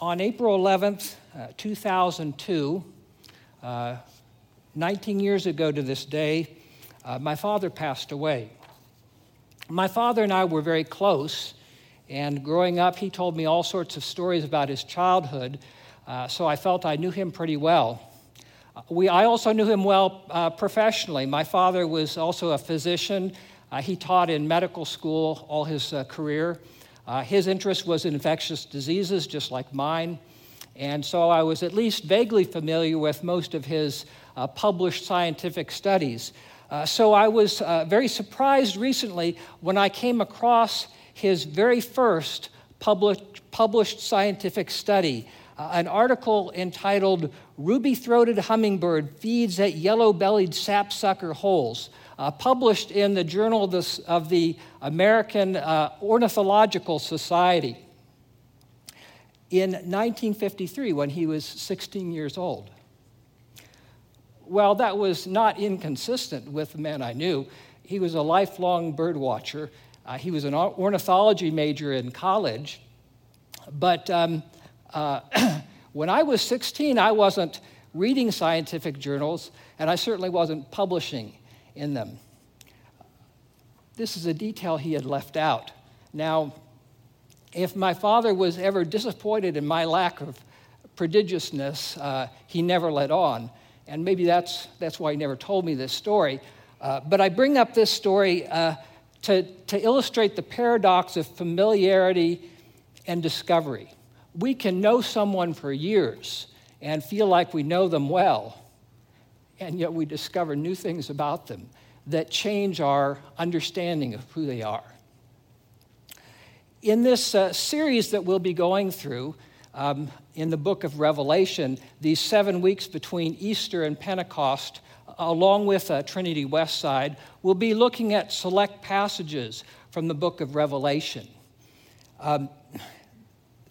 On April 11th, uh, 2002, uh, 19 years ago to this day, uh, my father passed away. My father and I were very close, and growing up, he told me all sorts of stories about his childhood, uh, so I felt I knew him pretty well. Uh, we, I also knew him well uh, professionally. My father was also a physician. Uh, he taught in medical school all his uh, career. Uh, his interest was in infectious diseases, just like mine. And so I was at least vaguely familiar with most of his uh, published scientific studies. Uh, so I was uh, very surprised recently when I came across his very first published, published scientific study, uh, an article entitled Ruby Throated Hummingbird Feeds at Yellow Bellied Sapsucker Holes uh, published in the Journal of the, of the American uh, Ornithological Society in 1953 when he was 16 years old. Well, that was not inconsistent with the man I knew. He was a lifelong bird watcher. Uh, he was an ornithology major in college. But um, uh, when I was 16, I wasn't reading scientific journals, and I certainly wasn't publishing in them. This is a detail he had left out. Now, if my father was ever disappointed in my lack of prodigiousness, uh, he never let on. And maybe that's, that's why he never told me this story. Uh, but I bring up this story uh, to, to illustrate the paradox of familiarity and discovery. We can know someone for years and feel like we know them well, and yet we discover new things about them that change our understanding of who they are. In this uh, series that we'll be going through um, in the book of Revelation, these seven weeks between Easter and Pentecost, along with uh, Trinity Westside, we'll be looking at select passages from the book of Revelation. Um,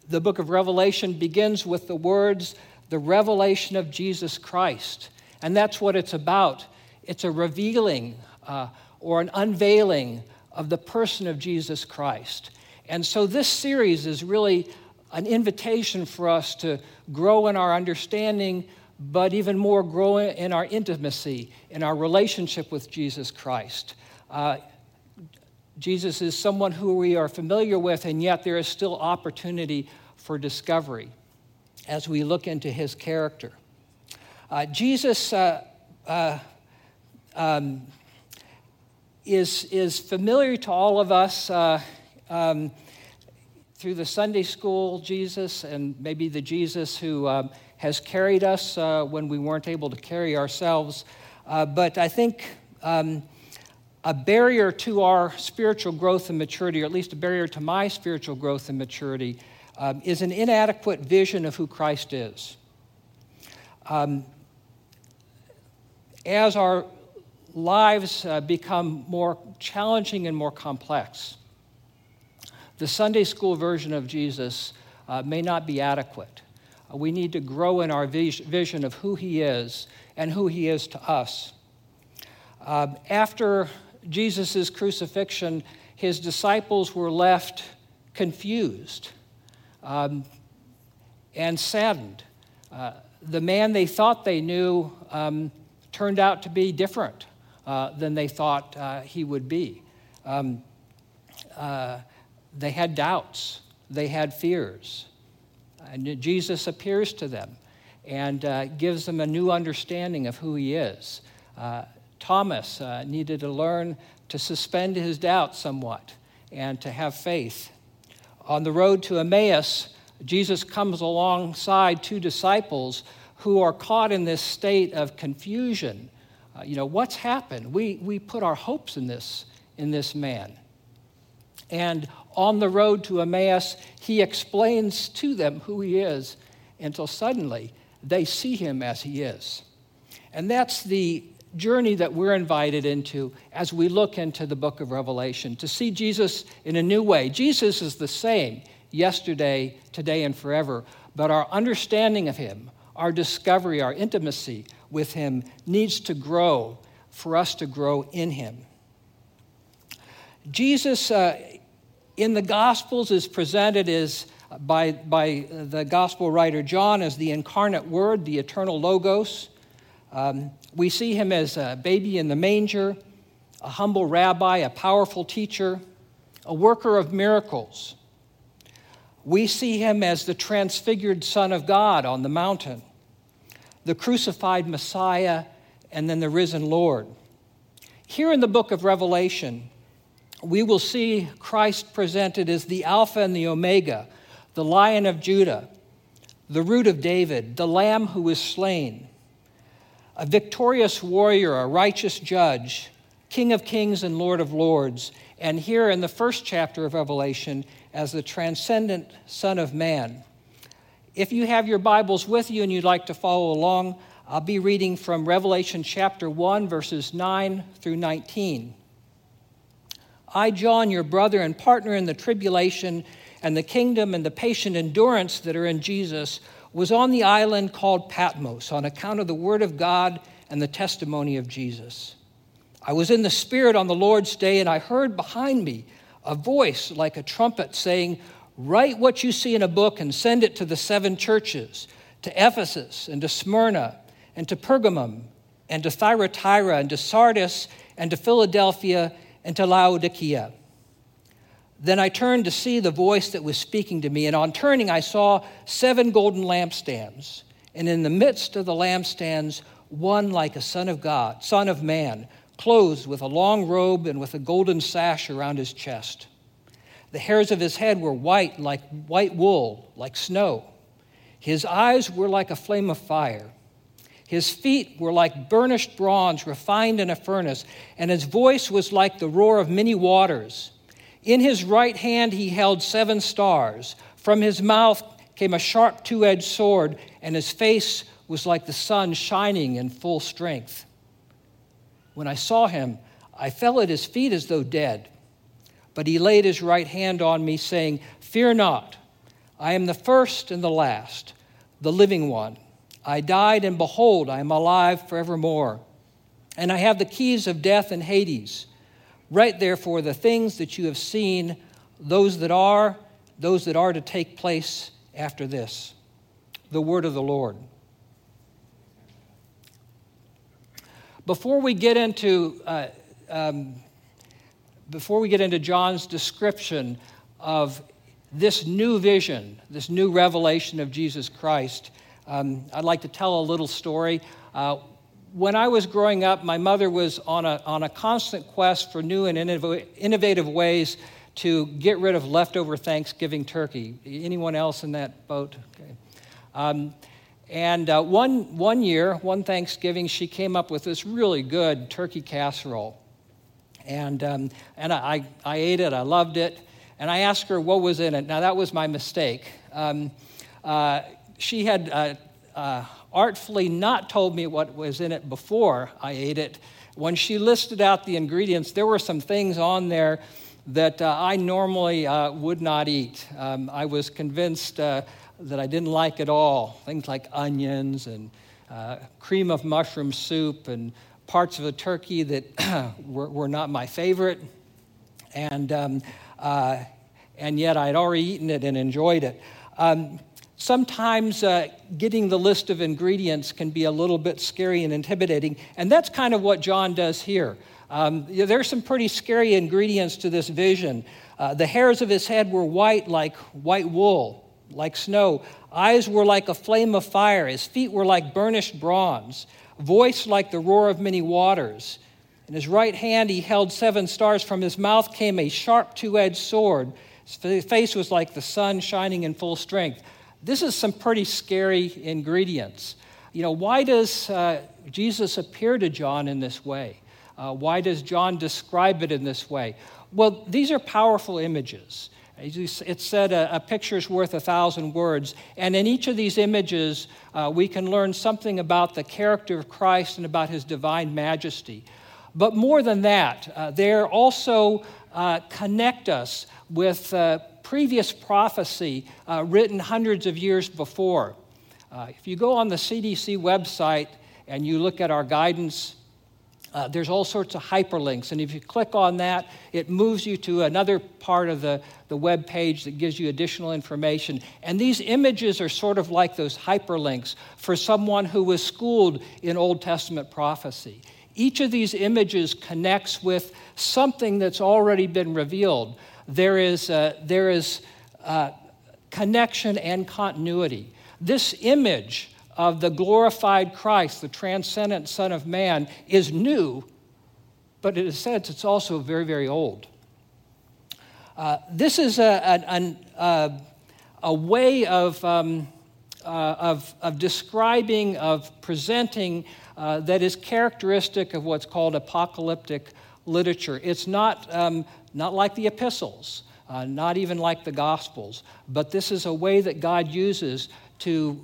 the book of Revelation begins with the words, the revelation of Jesus Christ. And that's what it's about. It's a revealing uh, or an unveiling of the person of Jesus Christ. And so this series is really an invitation for us to grow in our understanding, but even more grow in our intimacy, in our relationship with Jesus Christ. Uh, Jesus is someone who we are familiar with, and yet there is still opportunity for discovery as we look into his character. Uh, Jesus uh, uh, um, is, is familiar to all of us uh, um, through the Sunday school Jesus and maybe the Jesus who um, has carried us when we weren't able to carry ourselves. But I think um, a barrier to our spiritual growth and maturity, or at least a barrier to my spiritual growth and maturity, um, is an inadequate vision of who Christ is. Um, as our lives uh, become more challenging and more complex, the Sunday school version of Jesus uh, may not be adequate. Uh, we need to grow in our vis- vision of who he is and who he is to us. Uh, after Jesus' crucifixion, his disciples were left confused um, and saddened. Uh, the man they thought they knew um, turned out to be different uh, than they thought uh, he would be. Um, uh, they had doubts, they had fears. And Jesus appears to them and uh, gives them a new understanding of who he is. Uh, Thomas needed to learn to suspend his doubts somewhat and to have faith. On the road to Emmaus, Jesus comes alongside two disciples who are caught in this state of confusion. Uh, you know, what's happened? We, we put our hopes in this, in this man. And on the road to Emmaus, he explains to them who he is until suddenly they see him as he is. And that's the journey that we're invited into as we look into the book of Revelation to see Jesus in a new way. Jesus is the same yesterday, today, and forever, but our understanding of him, our discovery, our intimacy with him needs to grow for us to grow in him. Jesus uh, in the Gospels is presented as by, by the gospel writer John as the incarnate word, the eternal logos. Um, we see him as a baby in the manger, a humble rabbi, a powerful teacher, a worker of miracles. We see him as the transfigured Son of God on the mountain, the crucified Messiah, and then the risen Lord. Here in the book of Revelation, we will see Christ presented as the Alpha and the Omega, the Lion of Judah, the root of David, the Lamb who was slain, a victorious warrior, a righteous judge, King of kings and Lord of lords, and here in the first chapter of Revelation as the transcendent Son of Man. If you have your Bibles with you and you'd like to follow along, I'll be reading from Revelation chapter 1, verses 9 through 19. I, John, your brother and partner in the tribulation and the kingdom and the patient endurance that are in Jesus, was on the island called Patmos on account of the word of God and the testimony of Jesus. I was in the Spirit on the Lord's day, and I heard behind me a voice like a trumpet saying, Write what you see in a book and send it to the seven churches to Ephesus and to Smyrna and to Pergamum, and to Thyatira, and to Sardis, and to Philadelphia, and to Laodicea. Then I turned to see the voice that was speaking to me, and on turning, I saw seven golden lampstands, and in the midst of the lampstands, one like a son of God, son of man, clothed with a long robe and with a golden sash around his chest. The hairs of his head were white like white wool, like snow. His eyes were like a flame of fire. His feet were like burnished bronze refined in a furnace, and his voice was like the roar of many waters. In his right hand he held seven stars. From his mouth came a sharp two edged sword, and his face was like the sun shining in full strength. When I saw him, I fell at his feet as though dead. But he laid his right hand on me, saying, Fear not, I am the first and the last, the living one. I died, and behold, I am alive forevermore. And I have the keys of death and Hades. Write therefore the things that you have seen, those that are, those that are to take place after this. The word of the Lord. Before we get into uh, um, before we get into John's description of this new vision, this new revelation of Jesus Christ, um, I'd like to tell a little story. Uh, when I was growing up, my mother was on a, on a constant quest for new and innovative ways to get rid of leftover Thanksgiving turkey. Anyone else in that boat? Okay. Um, and uh, one, one year, one Thanksgiving, she came up with this really good turkey casserole. And, um, and I, I ate it, I loved it. And I asked her what was in it. Now, that was my mistake. Um, uh, she had uh, uh, artfully not told me what was in it before I ate it. When she listed out the ingredients, there were some things on there that uh, I normally uh, would not eat. Um, I was convinced uh, that I didn't like at all. Things like onions and cream of mushroom soup and parts of a turkey that were, were, not my favorite. And, um, and yet I'd already eaten it and enjoyed it. Um, sometimes uh, getting the list of ingredients can be a little bit scary and intimidating, and that's kind of what John does here. Um, there's some pretty scary ingredients to this vision. Uh, the hairs of his head were white like white wool, like snow. Eyes were like a flame of fire. His feet were like burnished bronze. Voice like the roar of many waters. In his right hand he held seven stars. From his mouth came a sharp two edged sword. His face was like the sun shining in full strength. This is some pretty scary ingredients. You know, why does uh, Jesus appear to John in this way? Uh, why does John describe it in this way? Well, these are powerful images. It said a, a picture's worth a thousand words. And in each of these images, uh, we can learn something about the character of Christ and about his divine majesty. But more than that, uh, they also uh, connect us with uh, previous prophecy uh, written hundreds of years before. Uh, if you go on the CDC website and you look at our guidance, Uh, there's all sorts of hyperlinks, and if you click on that, it moves you to another part of the, the web page that gives you additional information. And these images are sort of like those hyperlinks for someone who was schooled in Old Testament prophecy. Each of these images connects with something that's already been revealed. There is, uh, there is uh, connection and continuity. This image of the glorified Christ, the transcendent Son of Man, is new, but in a sense, it's also very, very old. Uh, this is a, a, a, a way of, um, uh, of, of, describing, of presenting uh, that is characteristic of what's called apocalyptic literature. It's not, um, not like the epistles, uh, not even like the gospels, but this is a way that God uses to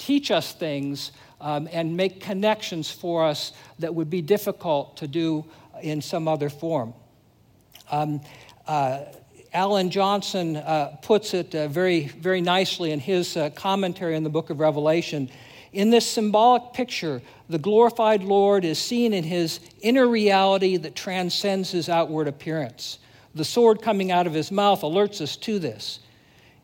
teach us things um, and make connections for us that would be difficult to do in some other form. Um, uh, Alan Johnson uh, puts it uh, very, very nicely in his uh, commentary on the book of Revelation. In this symbolic picture, the glorified Lord is seen in his inner reality that transcends his outward appearance. The sword coming out of his mouth alerts us to this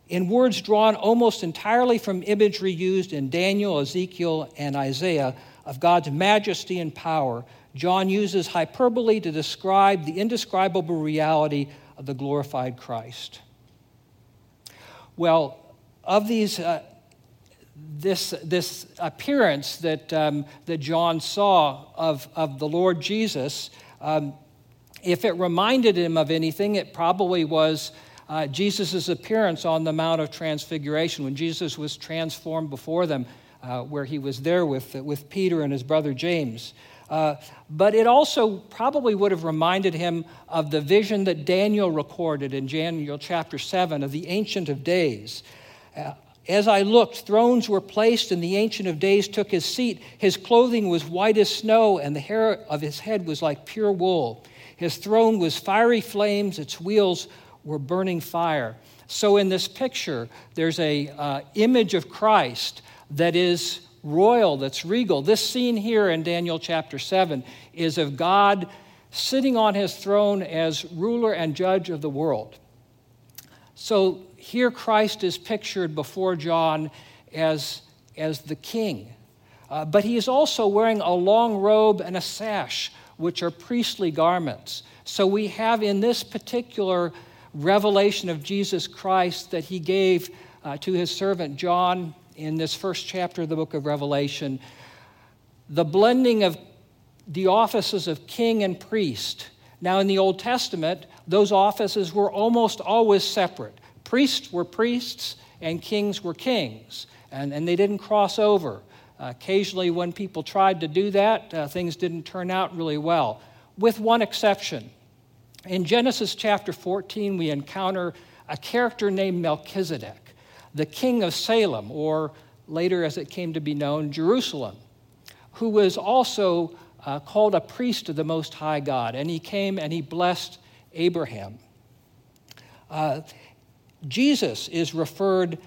in words drawn almost entirely from imagery used in Daniel, Ezekiel, and Isaiah of God's majesty and power, John uses hyperbole to describe the indescribable reality of the glorified Christ. Well, of these, uh, this, this appearance that, um, that John saw of, of the Lord Jesus, um, if it reminded him of anything, it probably was uh, Jesus' appearance on the Mount of Transfiguration when Jesus was transformed before them, uh, where he was there with, with Peter and his brother James. Uh, but it also probably would have reminded him of the vision that Daniel recorded in Daniel chapter 7 of the Ancient of Days. Uh, as I looked, thrones were placed, and the Ancient of Days took his seat. His clothing was white as snow, and the hair of his head was like pure wool. His throne was fiery flames, its wheels were burning fire. So in this picture, there's a uh, image of Christ that is royal, that's regal. This scene here in Daniel chapter 7 is of God sitting on his throne as ruler and judge of the world. So here Christ is pictured before John as, as the king. Uh, but he is also wearing a long robe and a sash, which are priestly garments. So we have in this particular revelation of Jesus Christ that he gave uh, to his servant John in this first chapter of the book of Revelation, the blending of the offices of king and priest. Now, in the Old Testament, those offices were almost always separate. Priests were priests, and kings were kings, and, and they didn't cross over. Uh, occasionally, when people tried to do that, uh, things didn't turn out really well, with one exception. In Genesis chapter 14, we encounter a character named Melchizedek, the king of Salem, or later as it came to be known, Jerusalem, who was also uh, called a priest of the Most High God. And he came and he blessed Abraham. Uh, Jesus is referred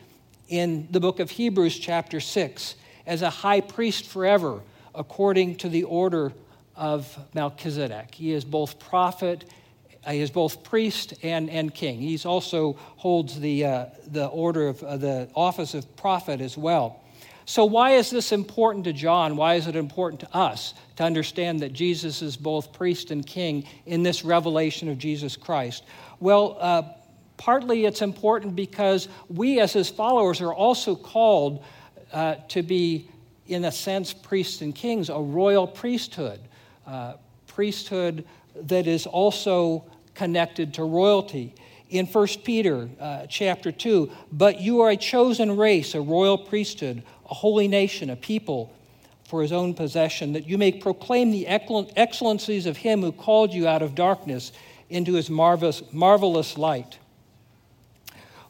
in the book of Hebrews, chapter 6, as a high priest forever, according to the order of Melchizedek. He is both prophet he is both priest and, and king. He also holds the, uh, the order of uh, the office of prophet as well. So, why is this important to John? Why is it important to us to understand that Jesus is both priest and king in this revelation of Jesus Christ? Well, uh, partly it's important because we, as his followers, are also called uh, to be, in a sense, priests and kings, a royal priesthood. Uh, priesthood that is also connected to royalty. In 1 Peter uh, chapter 2, but you are a chosen race, a royal priesthood, a holy nation, a people for his own possession, that you may proclaim the excellencies of him who called you out of darkness into his marvelous, marvelous light.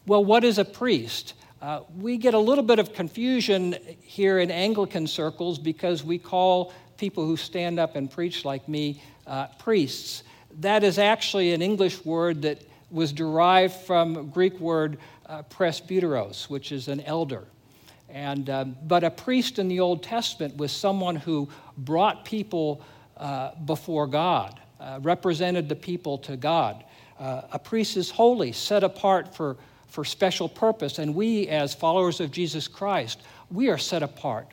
Well, what is a priest? Uh, we get a little bit of confusion here in Anglican circles because we call people who stand up and preach like me uh, priests. That is actually an English word that was derived from a Greek word uh, presbyteros, which is an elder. And, um, but a priest in the Old Testament was someone who brought people uh, before God, uh, represented the people to God. Uh, a priest is holy, set apart for, for special purpose, and we, as followers of Jesus Christ, we are set apart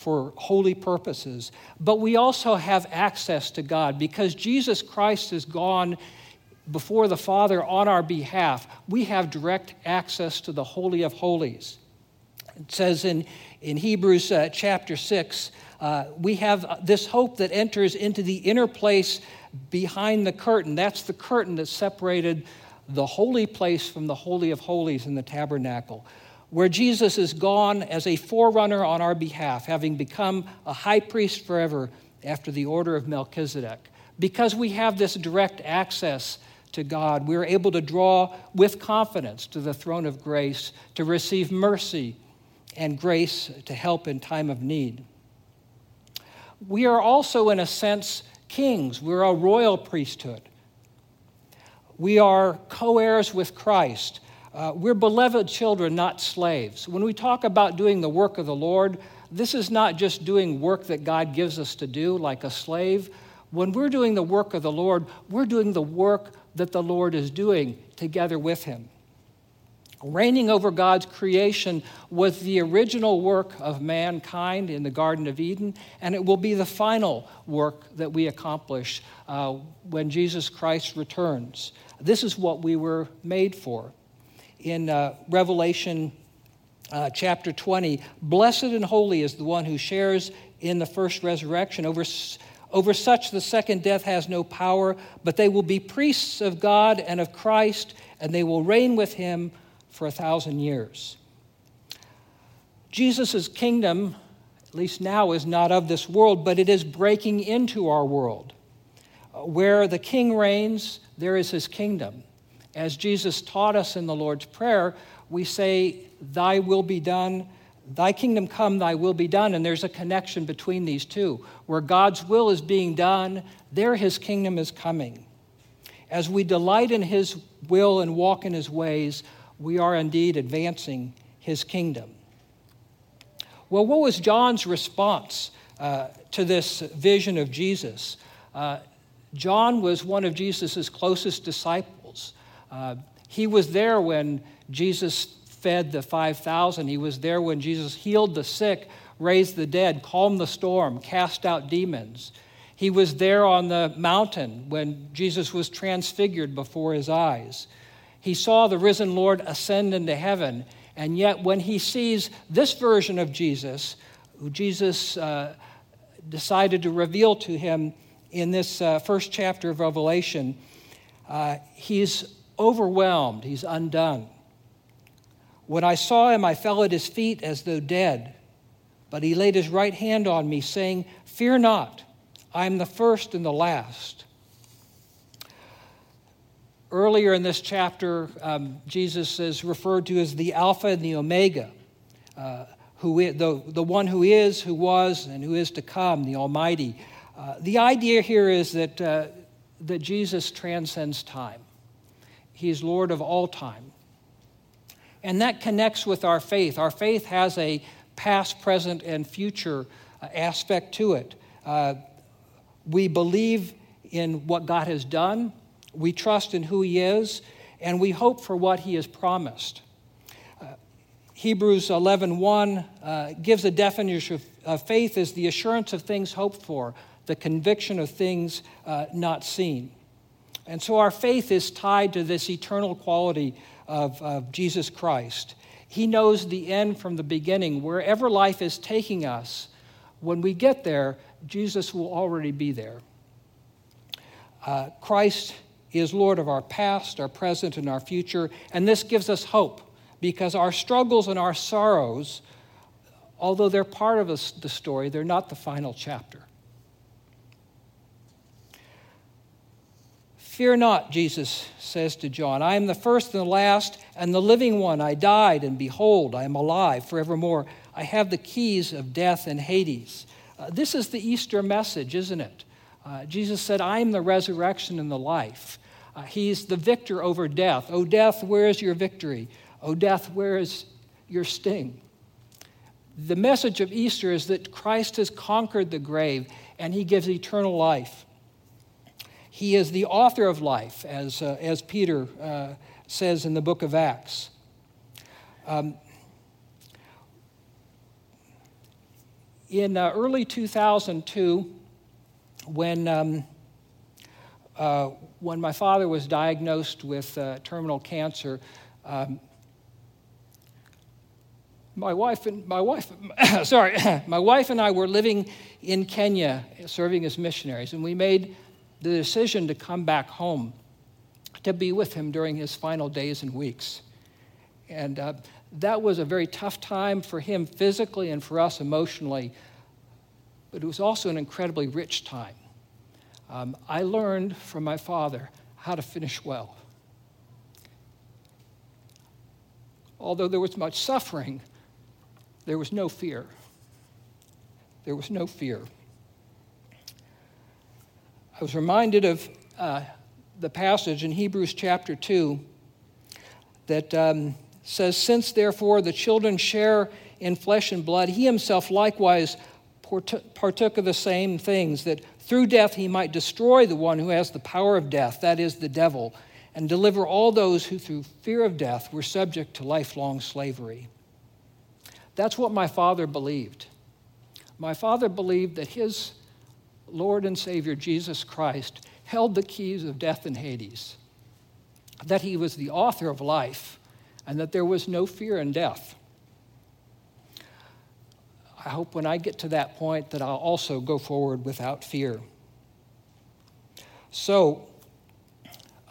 for holy purposes. But we also have access to God because Jesus Christ has gone before the Father on our behalf. We have direct access to the Holy of Holies. It says in, in Hebrews uh, chapter 6, uh, we have this hope that enters into the inner place behind the curtain. That's the curtain that separated the holy place from the Holy of Holies in the tabernacle, where Jesus is gone as a forerunner on our behalf, having become a high priest forever after the order of Melchizedek. Because we have this direct access to God, we're able to draw with confidence to the throne of grace to receive mercy and grace to help in time of need. We are also, in a sense, kings. We're a royal priesthood. We are co heirs with Christ. Uh, we're beloved children, not slaves. When we talk about doing the work of the Lord, this is not just doing work that God gives us to do like a slave. When we're doing the work of the Lord, we're doing the work that the Lord is doing together with Him. Reigning over God's creation was the original work of mankind in the Garden of Eden, and it will be the final work that we accomplish uh, when Jesus Christ returns. This is what we were made for. In uh, Revelation uh, chapter 20, blessed and holy is the one who shares in the first resurrection. Over, over such the second death has no power, but they will be priests of God and of Christ, and they will reign with him for a thousand years. Jesus' kingdom, at least now, is not of this world, but it is breaking into our world. Where the king reigns, there is his kingdom. As Jesus taught us in the Lord's Prayer, we say, Thy will be done, Thy kingdom come, Thy will be done. And there's a connection between these two. Where God's will is being done, there His kingdom is coming. As we delight in His will and walk in His ways, we are indeed advancing his kingdom. Well, what was John's response uh, to this vision of Jesus? Uh, John was one of Jesus' closest disciples. Uh, he was there when Jesus fed the 5,000. He was there when Jesus healed the sick, raised the dead, calmed the storm, cast out demons. He was there on the mountain when Jesus was transfigured before his eyes. He saw the risen Lord ascend into heaven. And yet, when he sees this version of Jesus, who Jesus uh, decided to reveal to him in this uh, first chapter of Revelation, uh, he's overwhelmed, he's undone. When I saw him, I fell at his feet as though dead. But he laid his right hand on me, saying, Fear not, I am the first and the last. Earlier in this chapter, um, Jesus is referred to as the Alpha and the Omega, uh, who is, the, the one who is, who was, and who is to come, the Almighty. Uh, the idea here is that, uh, that Jesus transcends time, He is Lord of all time. And that connects with our faith. Our faith has a past, present, and future uh, aspect to it. Uh, we believe in what God has done we trust in who He is, and we hope for what He has promised. Uh, Hebrews 11:1 uh, gives a definition of, of, faith as the assurance of things hoped for, the conviction of things uh, not seen. And so our faith is tied to this eternal quality of, of Jesus Christ. He knows the end from the beginning. Wherever life is taking us, when we get there, Jesus will already be there. Uh, Christ is Lord of our past, our present, and our future. And this gives us hope because our struggles and our sorrows, although they're part of the story, they're not the final chapter. Fear not, Jesus says to John. I am the first and the last and the living one. I died, and behold, I am alive forevermore. I have the keys of death and Hades. Uh, this is the Easter message, isn't it? Uh, Jesus said, I am the resurrection and the life. Uh, he's the victor over death. Oh, death, where is your victory? Oh, death, where is your sting? The message of Easter is that Christ has conquered the grave and He gives eternal life. He is the author of life, as, uh, as Peter uh, says in the book of Acts. Um, in uh, early 2002, when, um, uh, when my father was diagnosed with uh, terminal cancer, um, my wife and my wife, sorry, my wife and I were living in Kenya, serving as missionaries, and we made the decision to come back home to be with him during his final days and weeks. And uh, that was a very tough time for him physically and for us emotionally, but it was also an incredibly rich time. Um, I learned from my father how to finish well. Although there was much suffering, there was no fear. There was no fear. I was reminded of uh, the passage in Hebrews chapter 2 that um, says, Since therefore the children share in flesh and blood, he himself likewise partook of the same things, that through death he might destroy the one who has the power of death, that is, the devil, and deliver all those who through fear of death were subject to lifelong slavery. That's what my father believed. My father believed that his Lord and Savior, Jesus Christ, held the keys of death and Hades, that he was the author of life, and that there was no fear in death. I hope when I get to that point that I'll also go forward without fear. So,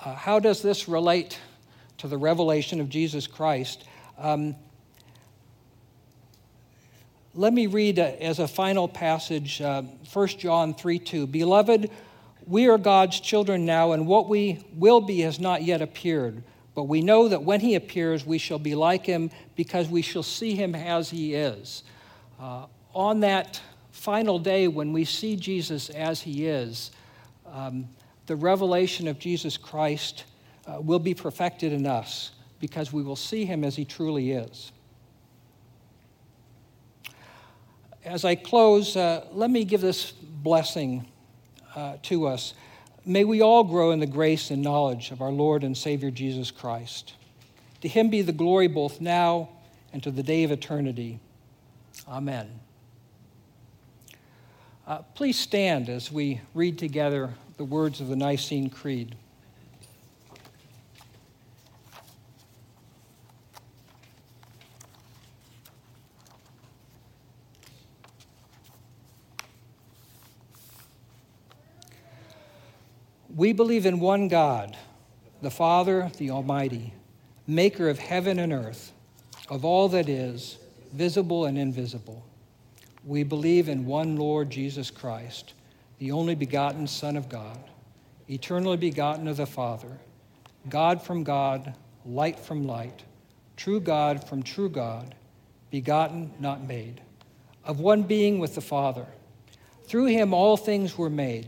uh, how does this relate to the revelation of Jesus Christ? Um, let me read uh, as a final passage uh, 1 John 3 2. Beloved, we are God's children now, and what we will be has not yet appeared. But we know that when he appears, we shall be like him because we shall see him as he is. Uh, on that final day when we see Jesus as he is, um, the revelation of Jesus Christ uh, will be perfected in us because we will see him as he truly is. As I close, uh, let me give this blessing uh, to us. May we all grow in the grace and knowledge of our Lord and Savior Jesus Christ. To him be the glory both now and to the day of eternity. Amen. Uh, please stand as we read together the words of the Nicene Creed. We believe in one God, the Father, the Almighty, maker of heaven and earth, of all that is, visible and invisible. We believe in one Lord Jesus Christ, the only begotten Son of God, eternally begotten of the Father, God from God, light from light, true God from true God, begotten, not made, of one being with the Father. Through him all things were made.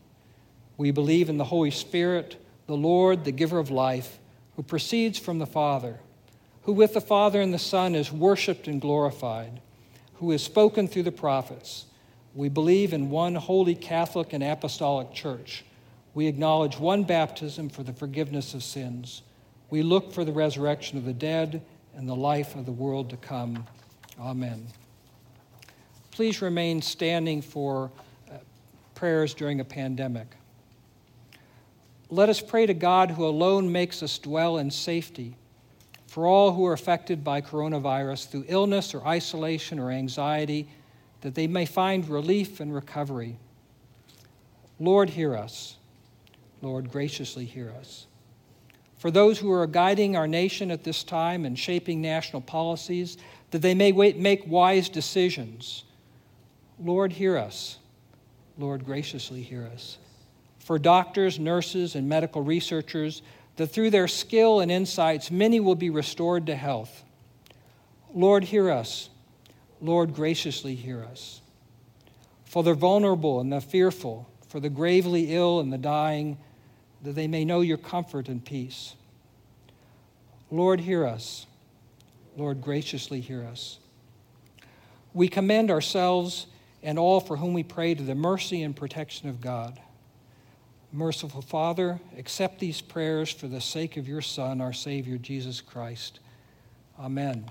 We believe in the Holy Spirit, the Lord, the giver of life, who proceeds from the Father, who with the Father and the Son is worshiped and glorified, who is spoken through the prophets. We believe in one holy Catholic and apostolic church. We acknowledge one baptism for the forgiveness of sins. We look for the resurrection of the dead and the life of the world to come. Amen. Please remain standing for uh, prayers during a pandemic. Let us pray to God who alone makes us dwell in safety for all who are affected by coronavirus through illness or isolation or anxiety, that they may find relief and recovery. Lord, hear us. Lord, graciously hear us. For those who are guiding our nation at this time and shaping national policies, that they may make wise decisions. Lord, hear us. Lord, graciously hear us. For doctors, nurses, and medical researchers, that through their skill and insights, many will be restored to health. Lord, hear us. Lord, graciously hear us. For the vulnerable and the fearful, for the gravely ill and the dying, that they may know your comfort and peace. Lord, hear us. Lord, graciously hear us. We commend ourselves and all for whom we pray to the mercy and protection of God. Merciful Father, accept these prayers for the sake of your Son, our Savior, Jesus Christ. Amen.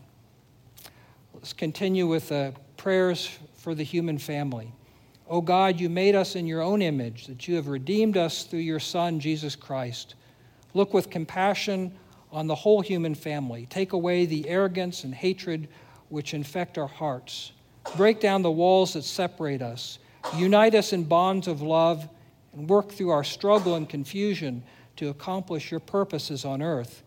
Let's continue with uh, prayers for the human family. O oh God, you made us in your own image, that you have redeemed us through your Son, Jesus Christ. Look with compassion on the whole human family. Take away the arrogance and hatred which infect our hearts. Break down the walls that separate us. Unite us in bonds of love and work through our struggle and confusion to accomplish your purposes on earth.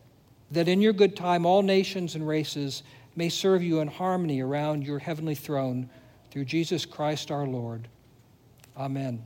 That in your good time all nations and races may serve you in harmony around your heavenly throne through Jesus Christ our Lord. Amen.